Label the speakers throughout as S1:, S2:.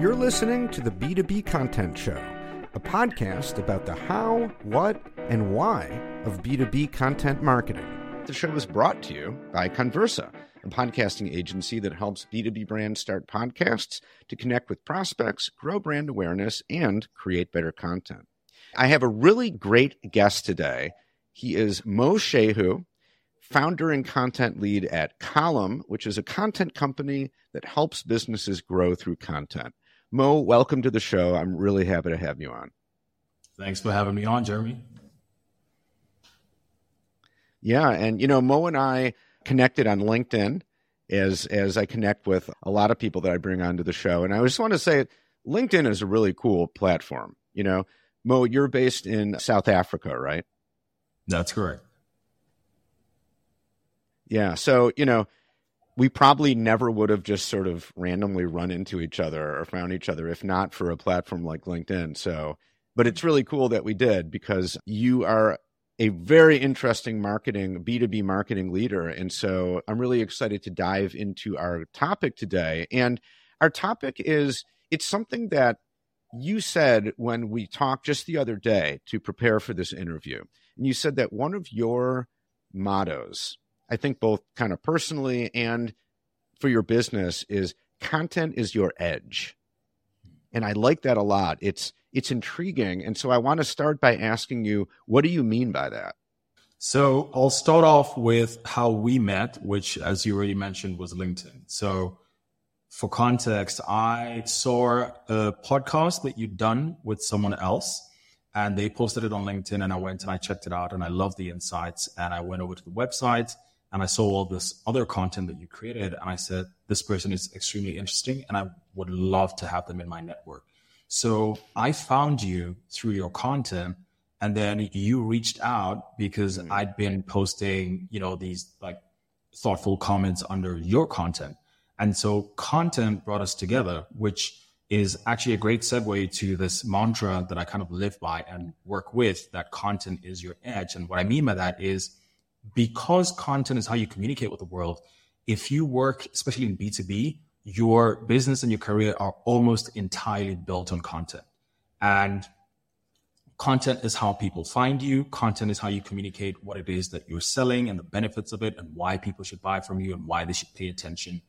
S1: You're listening to the B2B Content Show, a podcast about the how, what, and why of B2B content marketing. The show is brought to you by Connversa, a podcasting agency that helps B2B brands start podcasts to connect with prospects, grow brand awareness, and create better content. I have a really great guest today. He is Mo Shehu, founder and content lead at Column, which is a content company that helps businesses grow through content. Mo, welcome to the show. I'm really happy to have you on.
S2: Thanks for having me on, Jeremy.
S1: Yeah, and you know, Mo and I connected on LinkedIn as as I connect with a lot of people that I bring onto the show. And I just want to say LinkedIn is a really cool platform. You know, Mo, you're based in South Africa, right?
S2: That's correct.
S1: Yeah. So, you know, we probably never would have just sort of randomly run into each other or found each other if not for a platform like LinkedIn. So, but it's really cool that we did because you are a very interesting marketing, B2B marketing leader. And so I'm really excited to dive into our topic today. And our topic is it's something that you said when we talked just the other day to prepare for this interview. And you said that one of your mottos I think both kind of personally and for your business is content is your edge. And I like that a lot. It's it's intriguing. And so I want to start by asking you, what do you mean by that?
S2: So I'll start off with how we met, which as you already mentioned was LinkedIn. So for context, I saw a podcast that you'd done with someone else and they posted it on LinkedIn and I went and I checked it out and I loved the insights and I went over to the website and I saw all this other content that you created, and I said, this person is extremely interesting, and I would love to have them in my network. So I found you through your content, and then you reached out because mm-hmm. I'd been posting, you know, these like thoughtful comments under your content. And so content brought us together, which is actually a great segue to this mantra that I kind of live by and work with that content is your edge. And what I mean by that is because content is how you communicate with the world, if you work, especially in B2B, your business and your career are almost entirely built on content. And content is how people find you. Content is how you communicate what it is that you're selling and the benefits of it and why people should buy from you and why they should pay attention.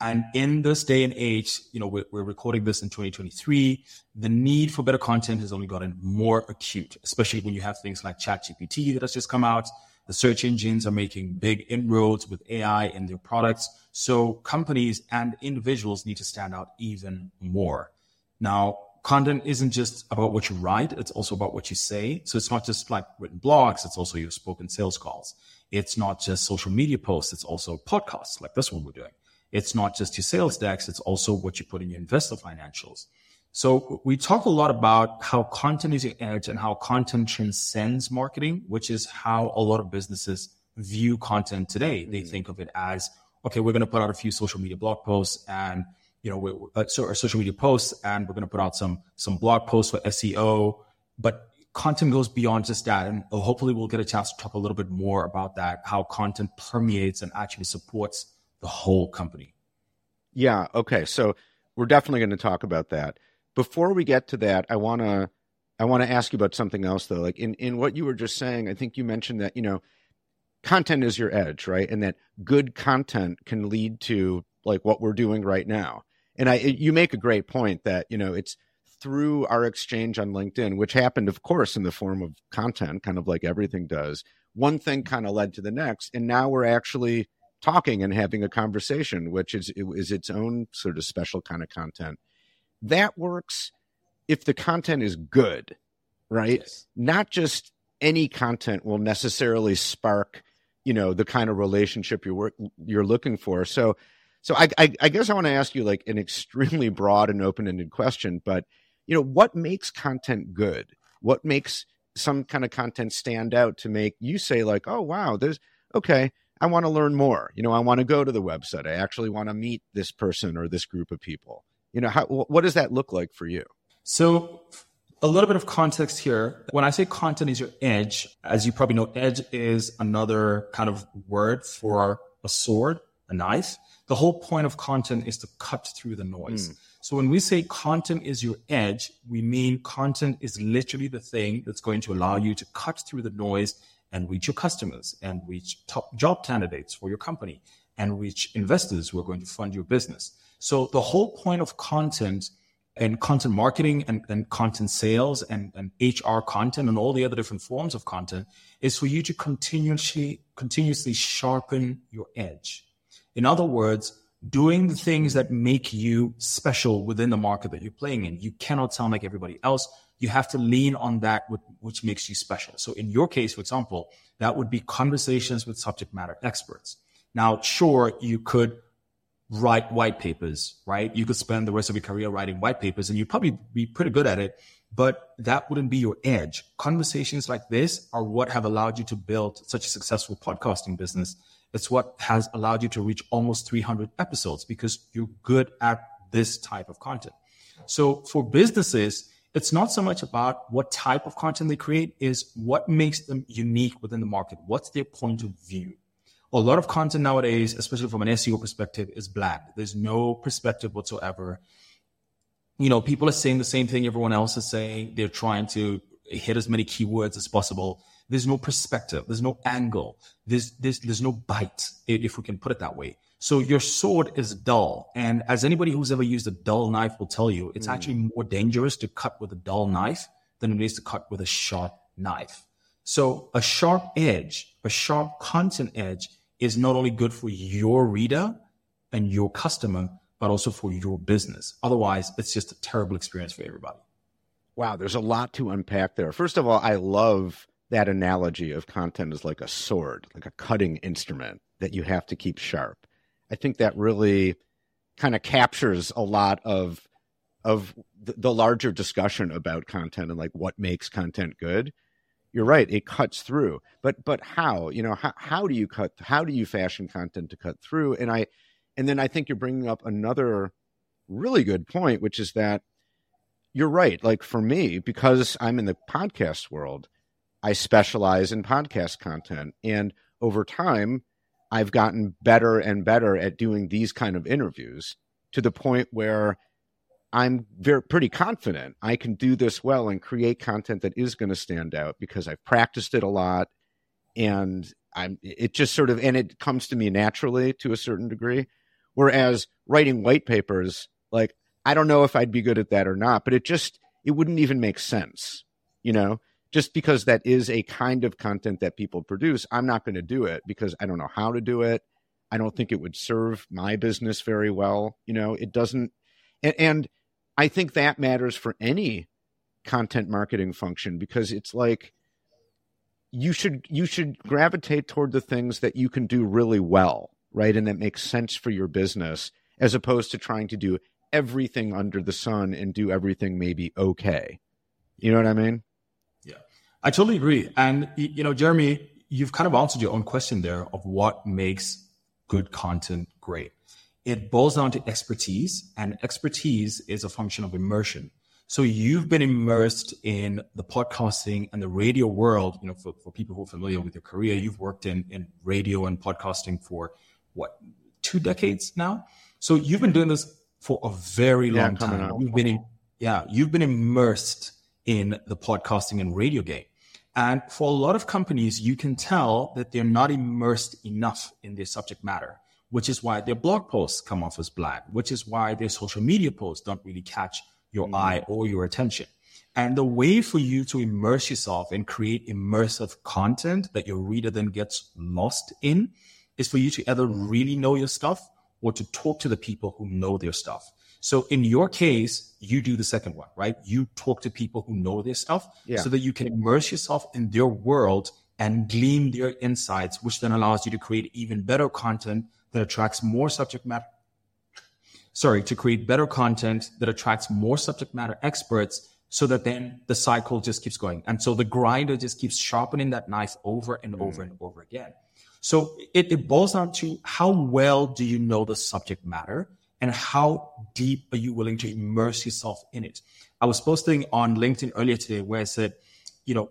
S2: And in this day and age, you know, we're, we're, recording this in 2023. The need for better content has only gotten more acute, especially when you have things like ChatGPT that has just come out. The search engines are making big inroads with AI in their products. So companies and individuals need to stand out even more. Now, content isn't just about what you write. It's also about what you say. So it's not just like written blogs. It's also your spoken sales calls. It's not just social media posts. It's also podcasts like this one we're doing. It's not just your sales decks. It's also what you put in your investor financials. So we talk a lot about how content is your edge and how content transcends marketing, which is how a lot of businesses view content today. They mm-hmm. think of it as, okay, we're going to put out a few social media blog posts and, you know, uh, so, social media posts and we're going to put out some, some blog posts for SEO, but content goes beyond just that. And hopefully we'll get a chance to talk a little bit more about that, how content permeates and actually supports the whole company.
S1: Yeah. Okay. So we're definitely going to talk about that before we get to that, I want to I want to ask you about something else though. Like in in what you were just saying, I think you mentioned that, you know, content is your edge, right? And that good content can lead to like what we're doing right now. And I you make a great point that, you know, it's through our exchange on LinkedIn, which happened of course in the form of content, kind of like everything does. One thing kind of led to the next, and now we're actually talking and having a conversation, which is is its own sort of special kind of content that works if the content is good, right? Yes. Not just any content will necessarily spark, you know, the kind of relationship you're work, you're looking for. So, so I, I, I guess I want to ask you like an extremely broad and open-ended question, but you know, what makes content good? What makes some kind of content stand out to make you say like, oh wow, there's okay. I want to learn more. You know, I want to go to the website. I actually want to meet this person or this group of people. You know, how, what does that look like for you?
S2: So, a little bit of context here. When I say content is your edge, as you probably know, edge is another kind of word for a sword, a knife. The whole point of content is to cut through the noise. Mm. So when we say content is your edge, we mean content is literally the thing that's going to allow you to cut through the noise and reach your customers and reach top job candidates for your company and reach investors who are going to fund your business. So the whole point of content and content marketing and, and content sales and, and HR content and all the other different forms of content is for you to continuously continuously sharpen your edge. In other words, doing the things that make you special within the market that you're playing in. You cannot sound like everybody else. You have to lean on that which makes you special. So in your case, for example, that would be conversations with subject matter experts. Now, sure, you could write white papers, right? You could spend the rest of your career writing white papers and you'd probably be pretty good at it, but that wouldn't be your edge. Conversations like this are what have allowed you to build such a successful podcasting business. It's what has allowed you to reach almost 300 episodes because you're good at this type of content. So for businesses, it's not so much about what type of content they create is what makes them unique within the market. What's their point of view? A lot of content nowadays, especially from an SEO perspective, is black. There's no perspective whatsoever. You know, people are saying the same thing everyone else is saying. They're trying to hit as many keywords as possible. There's no perspective. There's no angle. There's, there's, there's no bite, if we can put it that way. So your sword is dull. And as anybody who's ever used a dull knife will tell you, it's mm. actually more dangerous to cut with a dull knife than it is to cut with a sharp knife. So a sharp edge, a sharp content edge is not only good for your reader and your customer, but also for your business. Otherwise, it's just a terrible experience for everybody.
S1: Wow, there's a lot to unpack there. First of all, I love that analogy of content as like a sword, like a cutting instrument that you have to keep sharp. I think that really kind of captures a lot of of the larger discussion about content and like what makes content good you're right it cuts through. But but how? You know how, how do you cut how do you fashion content to cut through? And i and then i think you're bringing up another really good point which is that you're right. Like for me because i'm in the podcast world i specialize in podcast content. And over time i've gotten better and better at doing these kind of interviews to the point where I'm very pretty confident I can do this well and create content that is going to stand out because I've practiced it a lot and I'm it just sort of and it comes to me naturally to a certain degree. Whereas writing white papers like I don't know if I'd be good at that or not but it just it wouldn't even make sense you know? Just because that is a kind of content that people produce I'm not going to do it because I don't know how to do it. I don't think it would serve my business very well you know? It doesn't and, and I think that matters for any content marketing function because it's like you should you should gravitate toward the things that you can do really well, right? And that makes sense for your business as opposed to trying to do everything under the sun and do everything maybe okay. You know what I mean?
S2: Yeah. I totally agree. And you know, Jeremy, you've kind of answered your own question there of what makes good content great it boils down to expertise, and expertise is a function of immersion. So you've been immersed in the podcasting and the radio world. You know, for, for people who are familiar with your career, you've worked in, in radio and podcasting for what, two decades now? So you've been doing this for a very long yeah, time. You've been in, yeah, you've been immersed in the podcasting and radio game. And for a lot of companies, you can tell that they're not immersed enough in their subject matter which is why their blog posts come off as bland, which is why their social media posts don't really catch your mm. eye or your attention. And the way for you to immerse yourself and create immersive content that your reader then gets lost in is for you to either really know your stuff or to talk to the people who know their stuff. So in your case, you do the second one, right? You talk to people who know their stuff yeah. so that you can immerse yourself in their world and glean their insights, which then allows you to create even better content that attracts more subject matter. Sorry, to create better content that attracts more subject matter experts so that then the cycle just keeps going. And so the grinder just keeps sharpening that knife over and mm. over and over again. So it, it boils down to how well do you know the subject matter and how deep are you willing to immerse yourself in it? I was posting on LinkedIn earlier today where I said, you know,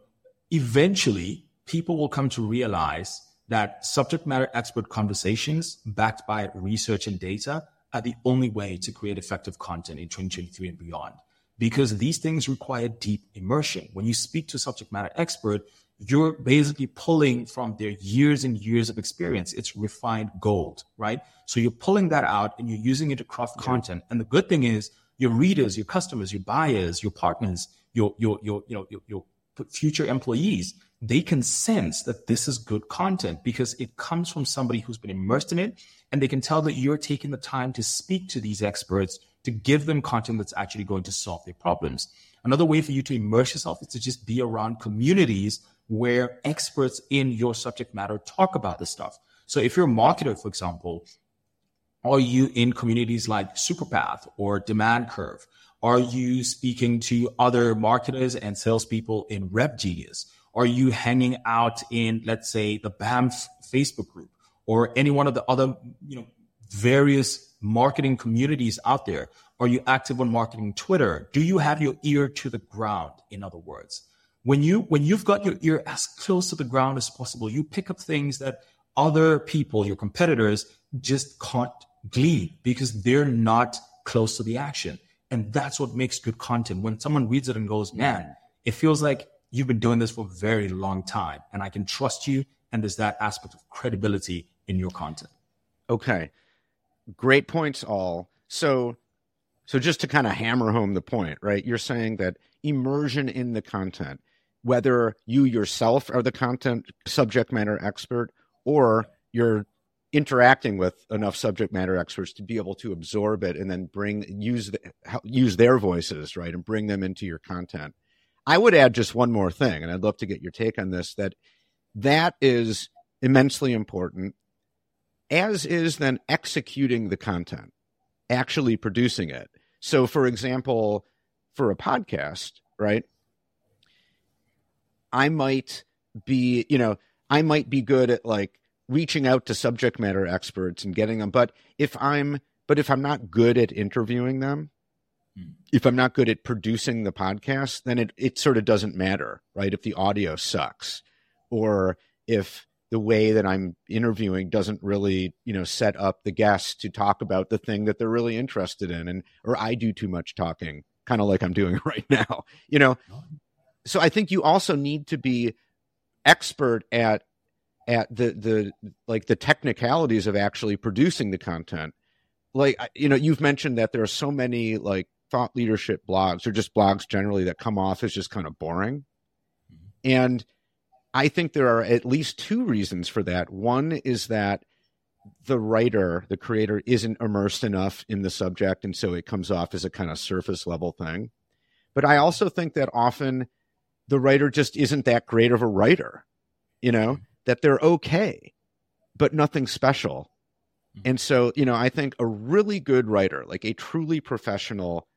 S2: eventually people will come to realize that subject matter expert conversations backed by research and data are the only way to create effective content in 2023 and beyond because these things require deep immersion. When you speak to a subject matter expert, you're basically pulling from their years and years of experience. It's refined gold, right? So you're pulling that out and you're using it to craft yeah. content. And the good thing is your readers, your customers, your buyers, your partners, your, your, your, you know, your, your future employees, they can sense that this is good content because it comes from somebody who's been immersed in it and they can tell that you're taking the time to speak to these experts to give them content that's actually going to solve their problems. Another way for you to immerse yourself is to just be around communities where experts in your subject matter talk about this stuff. So if you're a marketer, for example, are you in communities like Superpath or Demand Curve? Are you speaking to other marketers and salespeople in RevGenius? Are you hanging out in, let's say, the BAMF Facebook group or any one of the other, you know, various marketing communities out there? Are you active on marketing Twitter? Do you have your ear to the ground? In other words, when you when you've got your ear as close to the ground as possible, you pick up things that other people, your competitors, just can't glean because they're not close to the action. And that's what makes good content. When someone reads it and goes, man, it feels like you've been doing this for a very long time and I can trust you. And there's that aspect of credibility in your content.
S1: Okay. Great points all. So so just to kind of hammer home the point, right? You're saying that immersion in the content, whether you yourself are the content subject matter expert or you're interacting with enough subject matter experts to be able to absorb it and then bring use the, use their voices right and bring them into your content i would add just one more thing and i'd love to get your take on this that that is immensely important as is then executing the content actually producing it so for example for a podcast right i might be you know i might be good at like reaching out to subject matter experts and getting them but if i'm but if i'm not good at interviewing them. If i'm not good at producing the podcast then it, it sort of doesn't matter right? If the audio sucks or if the way that i'm interviewing doesn't really you know set up the guests to talk about the thing that they're really interested in and or i do too much talking kind of like i'm doing right now you know? So i think you also need to be expert at at the the like the technicalities of actually producing the content. Like you know you've mentioned that there are so many like thought leadership blogs or just blogs generally that come off as just kind of boring mm-hmm. and i think there are at least two reasons for that one is that the writer the creator isn't immersed enough in the subject and so it comes off as a kind of surface level thing but i also think that often the writer just isn't that great of a writer you know mm-hmm that they're okay, but nothing special. Mm-hmm. And so, you know, I think a really good writer, like a truly professional,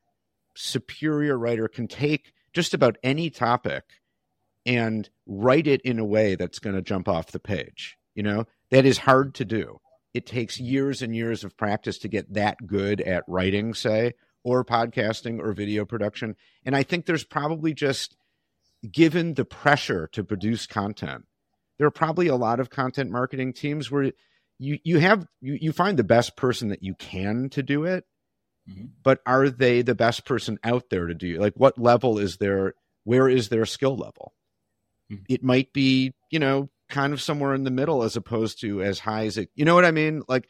S1: superior writer, can take just about any topic and write it in a way that's going to jump off the page. You know, that is hard to do. It takes years and years of practice to get that good at writing, say, or podcasting or video production. And I think there's probably just given the pressure to produce content there are probably a lot of content marketing teams where you you have you, you find the best person that you can to do it mm-hmm. but are they the best person out there to do like what level is their where is their skill level mm-hmm. it might be you know kind of somewhere in the middle as opposed to as high as it you know what i mean like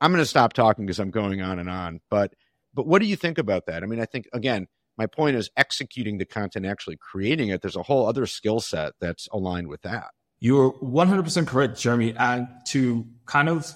S1: i'm going to stop talking because i'm going on and on but but what do you think about that i mean i think again my point is executing the content actually creating it there's a whole other skill set that's aligned with that
S2: you're 100% correct, Jeremy. And to kind of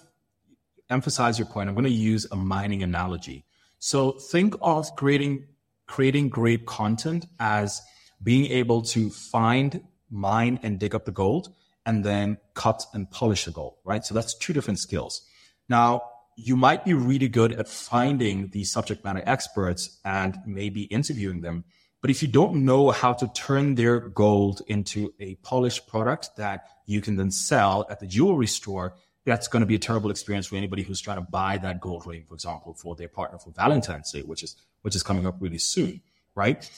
S2: emphasize your point, I'm going to use a mining analogy. So think of creating creating great content as being able to find, mine, and dig up the gold, and then cut and polish the gold, right? So that's two different skills. Now, you might be really good at finding the subject matter experts and maybe interviewing them, but if you don't know how to turn their gold into a polished product that you can then sell at the jewelry store, that's going to be a terrible experience for anybody who's trying to buy that gold ring, for example, for their partner for Valentine's Day, which is which is coming up really soon, right?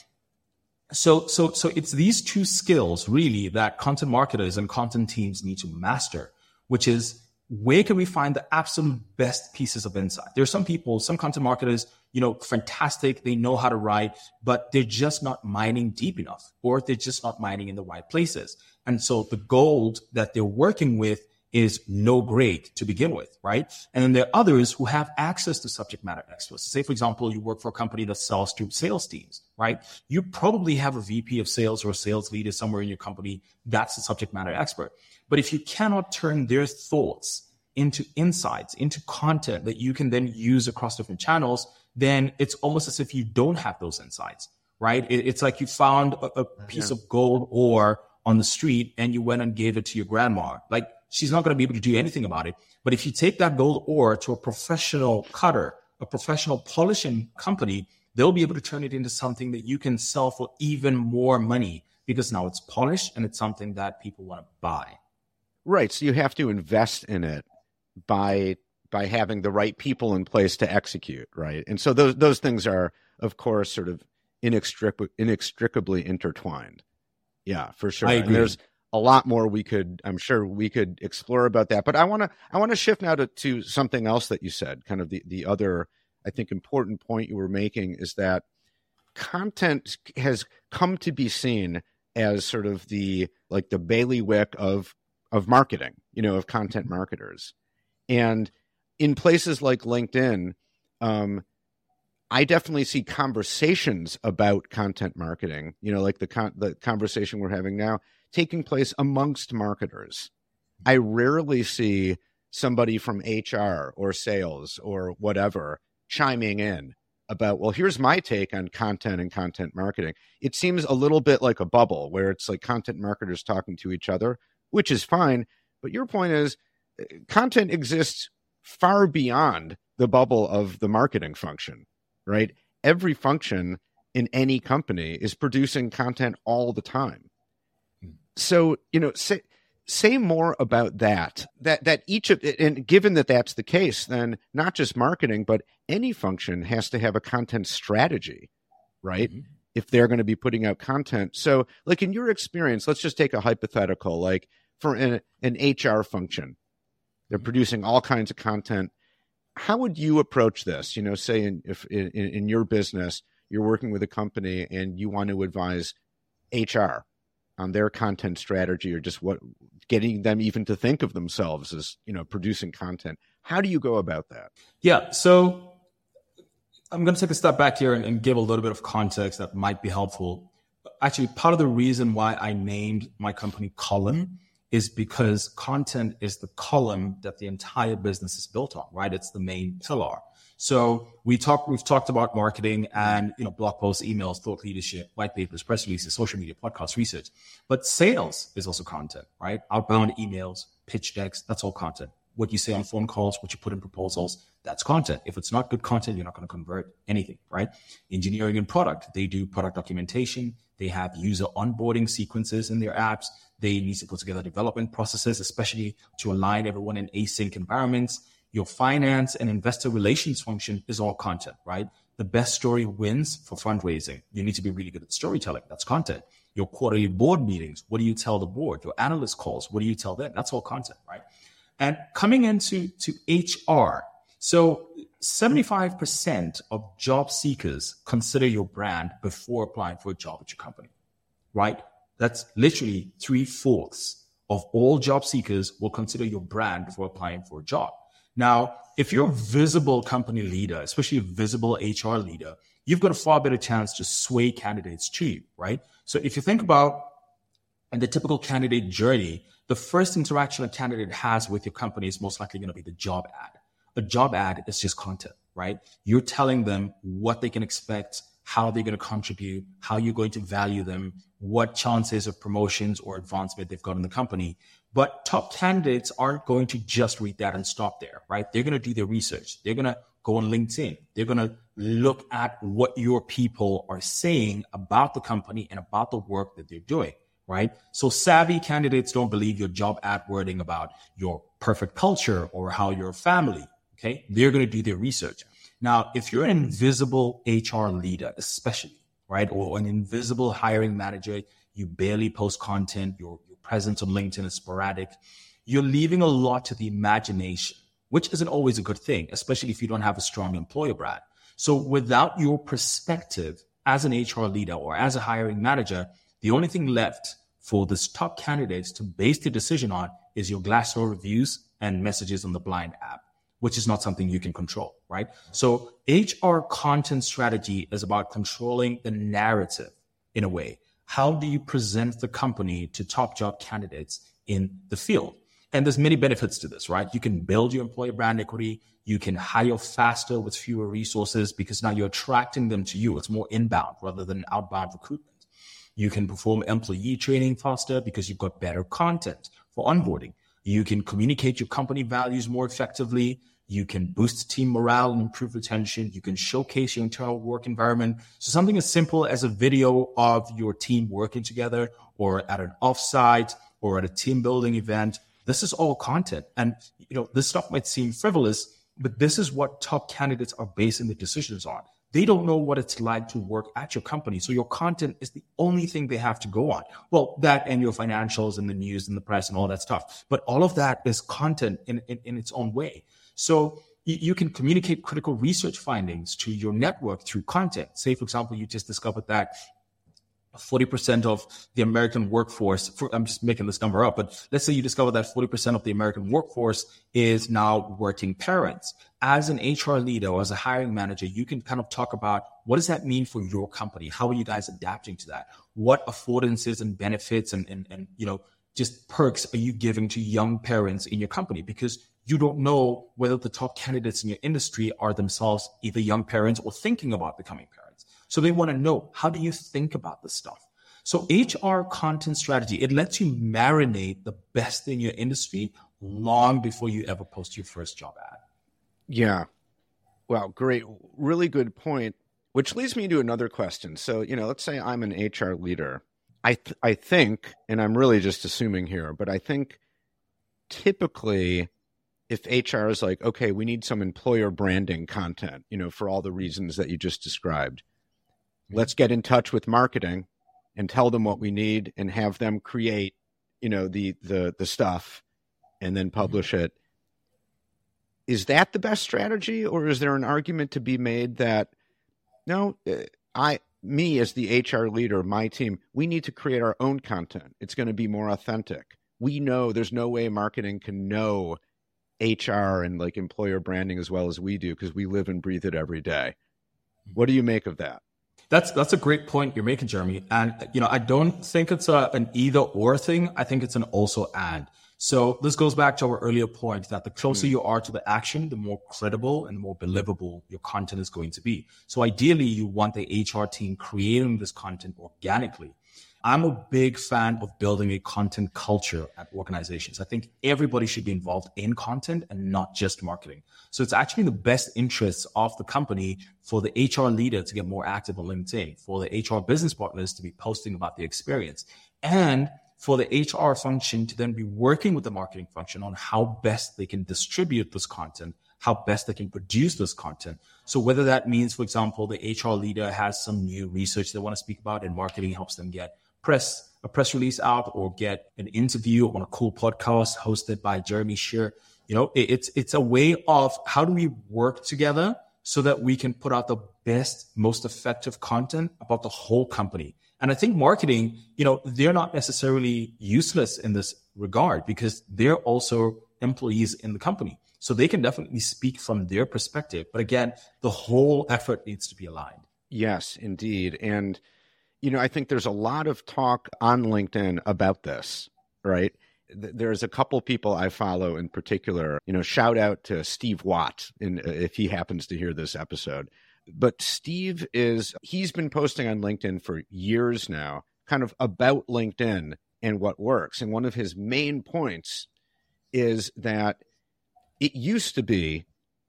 S2: So so so it's these two skills really that content marketers and content teams need to master, which is where can we find the absolute best pieces of insight? There are some people, some content marketers, you know, fantastic. They know how to write, but they're just not mining deep enough or they're just not mining in the right places. And so the gold that they're working with is no grade to begin with, right? And then there are others who have access to subject matter experts. Say, for example, you work for a company that sells to sales teams, right? You probably have a VP of sales or a sales leader somewhere in your company that's a subject matter expert. But if you cannot turn their thoughts into insights, into content that you can then use across different channels, then it's almost as if you don't have those insights, right? it's like you found a, a piece yeah. of gold ore on the street and you went and gave it to your grandma. Like she's not going to be able to do anything about it. But if you take that gold ore to a professional cutter, a professional polishing company, they'll be able to turn it into something that you can sell for even more money because now it's polished and it's something that people want to buy.
S1: Right. So you have to invest in it by by having the right people in place to execute, right? And so those those things are, of course, sort of inextricably inextricably intertwined. Yeah, for sure.
S2: I agree. And
S1: there's a lot more we could i'm sure we could explore about that. But i want to i want to shift now to, to something else that you said kind of the the other i think important point you were making is that content has come to be seen as sort of the like the bailiwick of of marketing you know of content marketers. And in places like linkedin um, I definitely see conversations about content marketing, you know, like the con- the conversation we're having now, taking place amongst marketers. I rarely see somebody from HR or sales or whatever chiming in about, well, here's my take on content and content marketing. It seems a little bit like a bubble where it's like content marketers talking to each other, which is fine. But your point is eh, content exists far beyond the bubble of the marketing function, right? Every function in any company is producing content all the time so you know say say more about that that that each of and given that that's the case then not just marketing but any function has to have a content strategy right? Mm-hmm. if they're going to be putting out content. So like in your experience let's just take a hypothetical like for an, an hr function. They're mm-hmm. producing all kinds of content. How would you approach this? You know say in if in, in your business you're working with a company and you want to advise hr on their content strategy or just what getting them even to think of themselves as you know producing content. How do you go about that?
S2: Yeah so i'm going to take a step back here and, and give a little bit of context that might be helpful. Actually part of the reason why i named my company column is because content is the column that the entire business is built on right? It's the main pillar so we talk, we've talked about marketing and, you know, blog posts, emails, thought leadership, white papers, press releases, social media, podcast research, but sales is also content, right? Outbound emails, pitch decks, that's all content. What you say on phone calls, what you put in proposals, that's content. If it's not good content, you're not going to convert anything, right? Engineering and product, they do product documentation. They have user onboarding sequences in their apps. They need to put together development processes, especially to align everyone in async environments your finance and investor relations function is all content, right? The best story wins for fundraising. You need to be really good at storytelling. That's content. Your quarterly board meetings. What do you tell the board? Your analyst calls. What do you tell them? That's all content, right? And coming into to HR. So 75% of job seekers consider your brand before applying for a job at your company, right? That's literally three fourths of all job seekers will consider your brand before applying for a job. Now, if you're a visible company leader, especially a visible HR leader, you've got a far better chance to sway candidates to you, right? So if you think about and the typical candidate journey, the first interaction a candidate has with your company is most likely going to be the job ad. A job ad is just content, right? You're telling them what they can expect, how they're going to contribute, how you're going to value them, what chances of promotions or advancement they've got in the company. But top candidates aren't going to just read that and stop there, right? They're going to do their research. They're going to go on LinkedIn. They're going to look at what your people are saying about the company and about the work that they're doing, right? So savvy candidates don't believe your job ad wording about your perfect culture or how your family, okay? They're going to do their research. Now, if you're an invisible HR leader, especially, right, or an invisible hiring manager, you barely post content, your, your presence on LinkedIn is sporadic, you're leaving a lot to the imagination, which isn't always a good thing, especially if you don't have a strong employer brand. So without your perspective as an HR leader or as a hiring manager, the only thing left for this top candidates to base their decision on is your Glassdoor reviews and messages on the blind app, which is not something you can control, right? So HR content strategy is about controlling the narrative in a way. How do you present the company to top job candidates in the field? And there's many benefits to this, right? You can build your employer brand equity. You can hire faster with fewer resources because now you're attracting them to you. It's more inbound rather than outbound recruitment. You can perform employee training faster because you've got better content for onboarding. You can communicate your company values more effectively. You can boost team morale and improve retention. You can showcase your internal work environment. So something as simple as a video of your team working together or at an offsite or at a team building event this is all content. And, you know, this stuff might seem frivolous, but this is what top candidates are basing their decisions on. They don't know what it's like to work at your company. So your content is the only thing they have to go on. Well, that and your financials and the news and the press and all that stuff. But all of that is content in, in, in its own way. So you, can communicate critical research findings to your network through content. Say, for example, you just discovered that 40% of the American workforce, for, I'm just making this number up, but let's say you discover that 40% of the American workforce is now working parents. As an HR leader or as a hiring manager, you can kind of talk about what does that mean for your company? How are you guys adapting to that? What affordances and benefits and, and, and you know, just perks are you giving to young parents in your company? Because you don't know whether the top candidates in your industry are themselves either young parents or thinking about becoming parents. So they want to know how do you think about this stuff? So HR content strategy, it lets you marinate the best in your industry long before you ever post your first job ad.
S1: Yeah. Well, great. Really good point. Which leads me to another question. So, you know, let's say I'm an HR leader. I th- I think, and I'm really just assuming here, but I think typically if HR is like, okay, we need some employer branding content, you know, for all the reasons that you just described, let's get in touch with marketing and tell them what we need and have them create you know the the the stuff and then publish mm-hmm. it. Is that the best strategy or is there an argument to be made that no uh, i me as the hr leader my team we need to create our own content. It's going to be more authentic. We know there's no way marketing can know hr and like employer branding as well as we do because we live and breathe it every day what do you make of that
S2: that's that's a great point you're making, Jeremy. And you know, I don't think it's a, an either or thing. I think it's an also and. So this goes back to our earlier point that the closer mm. you are to the action, the more credible and the more believable your content is going to be. So ideally, you want the HR team creating this content organically. I'm a big fan of building a content culture at organizations. I think everybody should be involved in content and not just marketing. So it's actually in the best interests of the company for the HR leader to get more active on LinkedIn, for the HR business partners to be posting about the experience, and for the HR function to then be working with the marketing function on how best they can distribute this content how best they can produce this content. So whether that means, for example, the HR leader has some new research they want to speak about and marketing helps them get press a press release out or get an interview on a cool podcast hosted by Jeremy Shere. You know, it, it's it's a way of how do we work together so that we can put out the best, most effective content about the whole company. And I think marketing, you know, they're not necessarily useless in this regard because they're also employees in the company. So they can definitely speak from their perspective. But again, the whole effort needs to be aligned.
S1: Yes, indeed. And you know, I think there's a lot of talk on LinkedIn about this, right? There's a couple people I follow in particular. You know, shout out to Steve Watt, in, if he happens to hear this episode. But Steve is, he's been posting on LinkedIn for years now, kind of about LinkedIn and what works. And one of his main points is that it used to be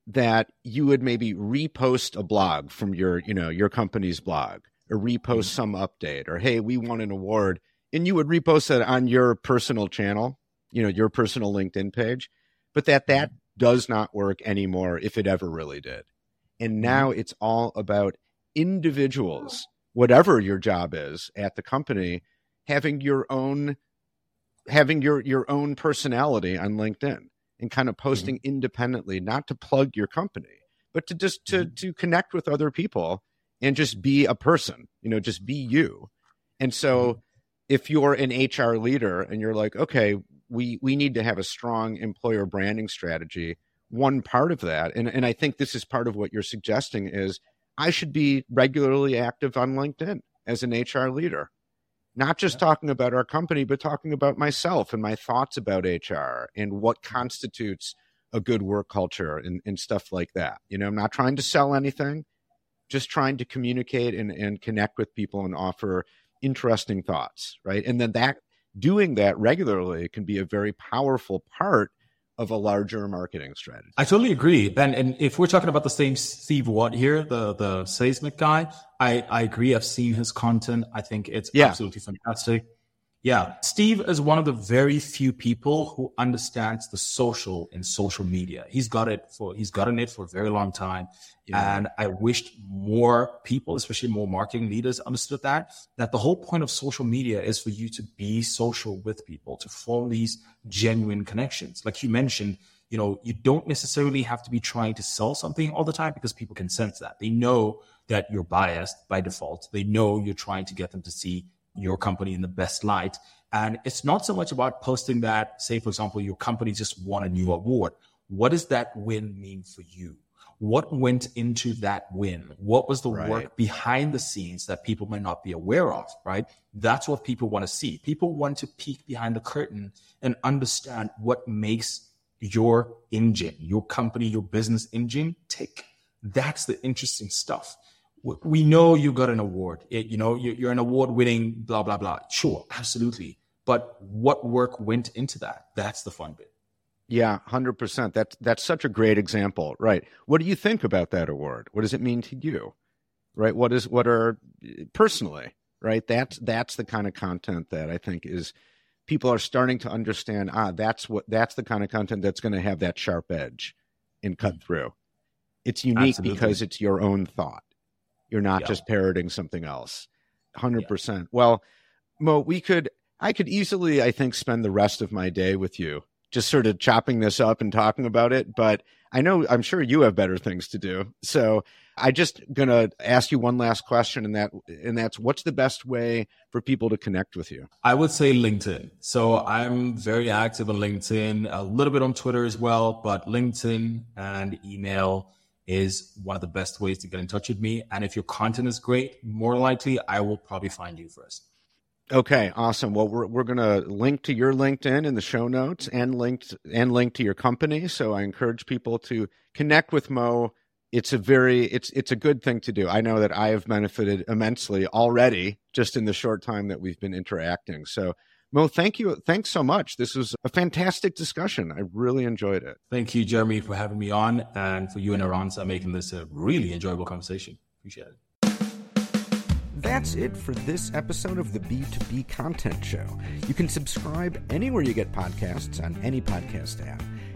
S1: that you would maybe repost a blog from your, you know, your company's blog or repost mm-hmm. some update or hey we won an award and you would repost that on your personal channel you know your personal linkedin page but that that mm-hmm. does not work anymore if it ever really did and mm-hmm. now it's all about individuals whatever your job is at the company having your own having your your own personality on LinkedIn and kind of posting mm-hmm. independently, not to plug your company, but to just to to connect with other people and just be a person, you know, just be you. And so mm-hmm. if you're an HR leader and you're like, okay, we we need to have a strong employer branding strategy, one part of that, and, and I think this is part of what you're suggesting is I should be regularly active on LinkedIn as an HR leader not just yeah. talking about our company, but talking about myself and my thoughts about HR and what constitutes a good work culture and, and stuff like that. You know, I'm not trying to sell anything, just trying to communicate and, and connect with people and offer interesting thoughts, right? And then that doing that regularly can be a very powerful part of a larger marketing strategy.
S2: I totally agree. Ben. and if we're talking about the same Steve Watt here, the the seismic guy, I, I agree. I've seen his content. I think it's yeah. absolutely fantastic. Yeah. Steve is one of the very few people who understands the social in social media. He's got it for, he's gotten it for a very long time. Yeah. And I wished more people, especially more marketing leaders understood that, that the whole point of social media is for you to be social with people, to form these genuine connections. Like you mentioned, you know, you don't necessarily have to be trying to sell something all the time because people can sense that. They know that you're biased by default. They know you're trying to get them to see your company in the best light. And it's not so much about posting that, say, for example, your company just won a new award. What does that win mean for you? What went into that win? What was the right. work behind the scenes that people might not be aware of, right? That's what people want to see. People want to peek behind the curtain and understand what makes your engine, your company, your business engine tick. That's the interesting stuff we know you got an award. It, you know, you're an award winning, blah, blah, blah. Sure, absolutely. But what work went into that? That's the fun bit.
S1: Yeah, hundred percent. That's that's such a great example, right? What do you think about that award? What does it mean to you, right? What is what are personally, right? That's that's the kind of content that I think is people are starting to understand. Ah, that's what that's the kind of content that's going to have that sharp edge and cut mm. through. It's unique Absolutely. because it's your own thought. You're not yeah. just parroting something else. 100%. Yeah. Well, Mo, we could, I could easily, I think, spend the rest of my day with you, just sort of chopping this up and talking about it. But I know, I'm sure you have better things to do. So I just gonna ask you one last question, and that, and that's, what's the best way for people to connect with you?
S2: I would say LinkedIn. So I'm very active on LinkedIn, a little bit on Twitter as well, but LinkedIn and email is one of the best ways to get in touch with me. And if your content is great, more likely I will probably find you first.
S1: Okay, awesome. Well, we're we're gonna link to your LinkedIn in the show notes and linked and link to your company. So I encourage people to connect with Mo. It's a very it's it's a good thing to do. I know that I have benefited immensely already just in the short time that we've been interacting. So Mo, thank you. Thanks so much. This was a fantastic discussion. I really enjoyed it.
S2: Thank you, Jeremy, for having me on and for you and Aranza making this a really enjoyable conversation. Appreciate it.
S1: That's it for this episode of the B2B Content Show. You can subscribe anywhere you get podcasts on any podcast app.